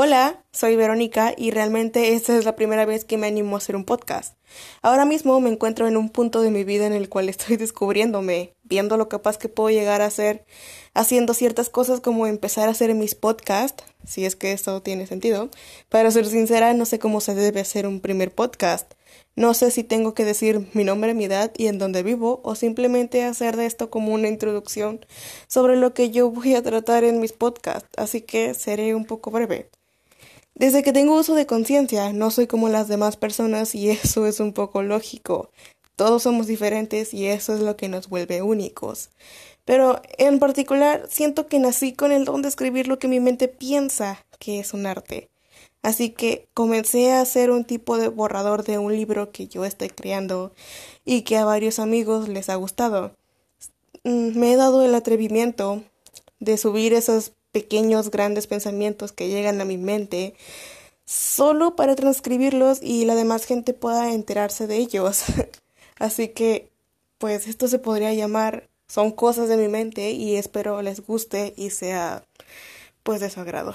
Hola, soy Verónica y realmente esta es la primera vez que me animo a hacer un podcast. Ahora mismo me encuentro en un punto de mi vida en el cual estoy descubriéndome, viendo lo capaz que puedo llegar a hacer, haciendo ciertas cosas como empezar a hacer mis podcasts, si es que esto tiene sentido. Para ser sincera, no sé cómo se debe hacer un primer podcast. No sé si tengo que decir mi nombre, mi edad y en dónde vivo o simplemente hacer de esto como una introducción sobre lo que yo voy a tratar en mis podcasts, así que seré un poco breve. Desde que tengo uso de conciencia, no soy como las demás personas y eso es un poco lógico. Todos somos diferentes y eso es lo que nos vuelve únicos. Pero en particular siento que nací con el don de escribir lo que mi mente piensa que es un arte. Así que comencé a hacer un tipo de borrador de un libro que yo estoy creando y que a varios amigos les ha gustado. Mm, me he dado el atrevimiento de subir esos pequeños, grandes pensamientos que llegan a mi mente solo para transcribirlos y la demás gente pueda enterarse de ellos. Así que, pues esto se podría llamar son cosas de mi mente y espero les guste y sea pues de su agrado.